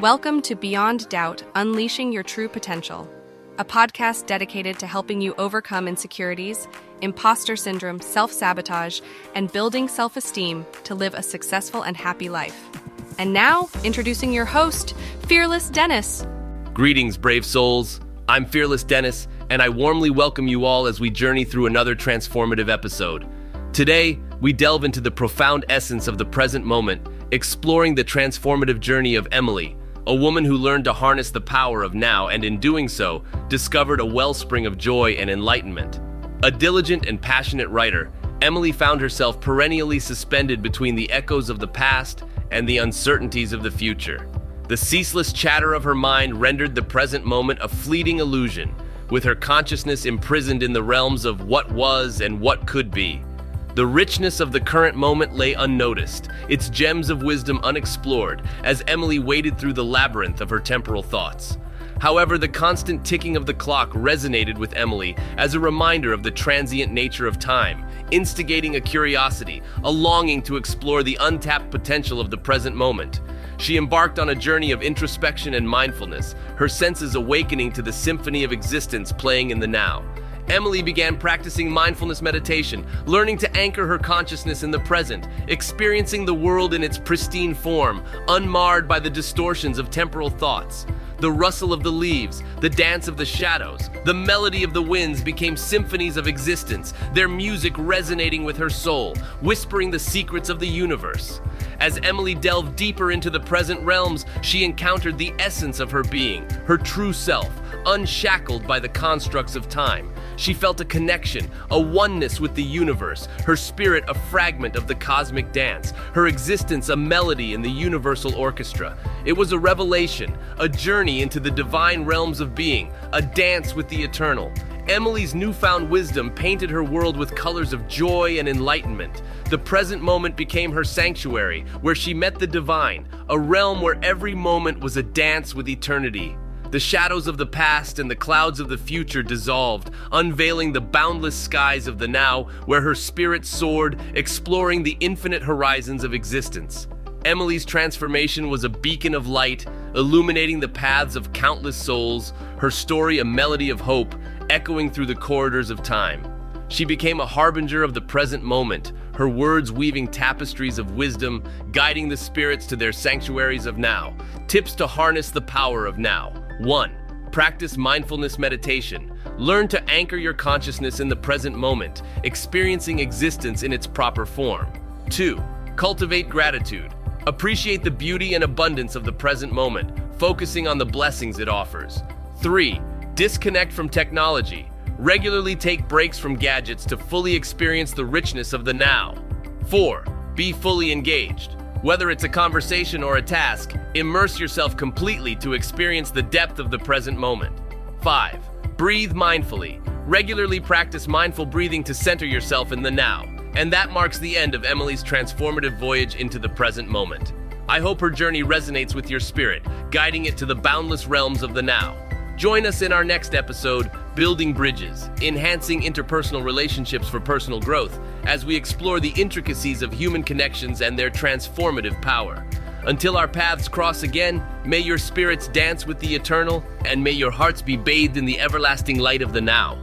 Welcome to Beyond Doubt Unleashing Your True Potential, a podcast dedicated to helping you overcome insecurities, imposter syndrome, self sabotage, and building self esteem to live a successful and happy life. And now, introducing your host, Fearless Dennis. Greetings, brave souls. I'm Fearless Dennis, and I warmly welcome you all as we journey through another transformative episode. Today, we delve into the profound essence of the present moment, exploring the transformative journey of Emily, a woman who learned to harness the power of now and in doing so, discovered a wellspring of joy and enlightenment. A diligent and passionate writer, Emily found herself perennially suspended between the echoes of the past and the uncertainties of the future. The ceaseless chatter of her mind rendered the present moment a fleeting illusion, with her consciousness imprisoned in the realms of what was and what could be. The richness of the current moment lay unnoticed, its gems of wisdom unexplored, as Emily waded through the labyrinth of her temporal thoughts. However, the constant ticking of the clock resonated with Emily as a reminder of the transient nature of time, instigating a curiosity, a longing to explore the untapped potential of the present moment. She embarked on a journey of introspection and mindfulness, her senses awakening to the symphony of existence playing in the now. Emily began practicing mindfulness meditation, learning to anchor her consciousness in the present, experiencing the world in its pristine form, unmarred by the distortions of temporal thoughts. The rustle of the leaves, the dance of the shadows, the melody of the winds became symphonies of existence, their music resonating with her soul, whispering the secrets of the universe. As Emily delved deeper into the present realms, she encountered the essence of her being, her true self, unshackled by the constructs of time. She felt a connection, a oneness with the universe, her spirit a fragment of the cosmic dance, her existence a melody in the universal orchestra. It was a revelation, a journey into the divine realms of being, a dance with the eternal. Emily's newfound wisdom painted her world with colors of joy and enlightenment. The present moment became her sanctuary, where she met the divine, a realm where every moment was a dance with eternity. The shadows of the past and the clouds of the future dissolved, unveiling the boundless skies of the now, where her spirit soared, exploring the infinite horizons of existence. Emily's transformation was a beacon of light, illuminating the paths of countless souls, her story a melody of hope, echoing through the corridors of time. She became a harbinger of the present moment, her words weaving tapestries of wisdom, guiding the spirits to their sanctuaries of now, tips to harness the power of now. 1. Practice mindfulness meditation. Learn to anchor your consciousness in the present moment, experiencing existence in its proper form. 2. Cultivate gratitude. Appreciate the beauty and abundance of the present moment, focusing on the blessings it offers. 3. Disconnect from technology. Regularly take breaks from gadgets to fully experience the richness of the now. 4. Be fully engaged. Whether it's a conversation or a task, immerse yourself completely to experience the depth of the present moment. 5. Breathe mindfully. Regularly practice mindful breathing to center yourself in the now. And that marks the end of Emily's transformative voyage into the present moment. I hope her journey resonates with your spirit, guiding it to the boundless realms of the now. Join us in our next episode, Building Bridges, Enhancing Interpersonal Relationships for Personal Growth, as we explore the intricacies of human connections and their transformative power. Until our paths cross again, may your spirits dance with the eternal, and may your hearts be bathed in the everlasting light of the now.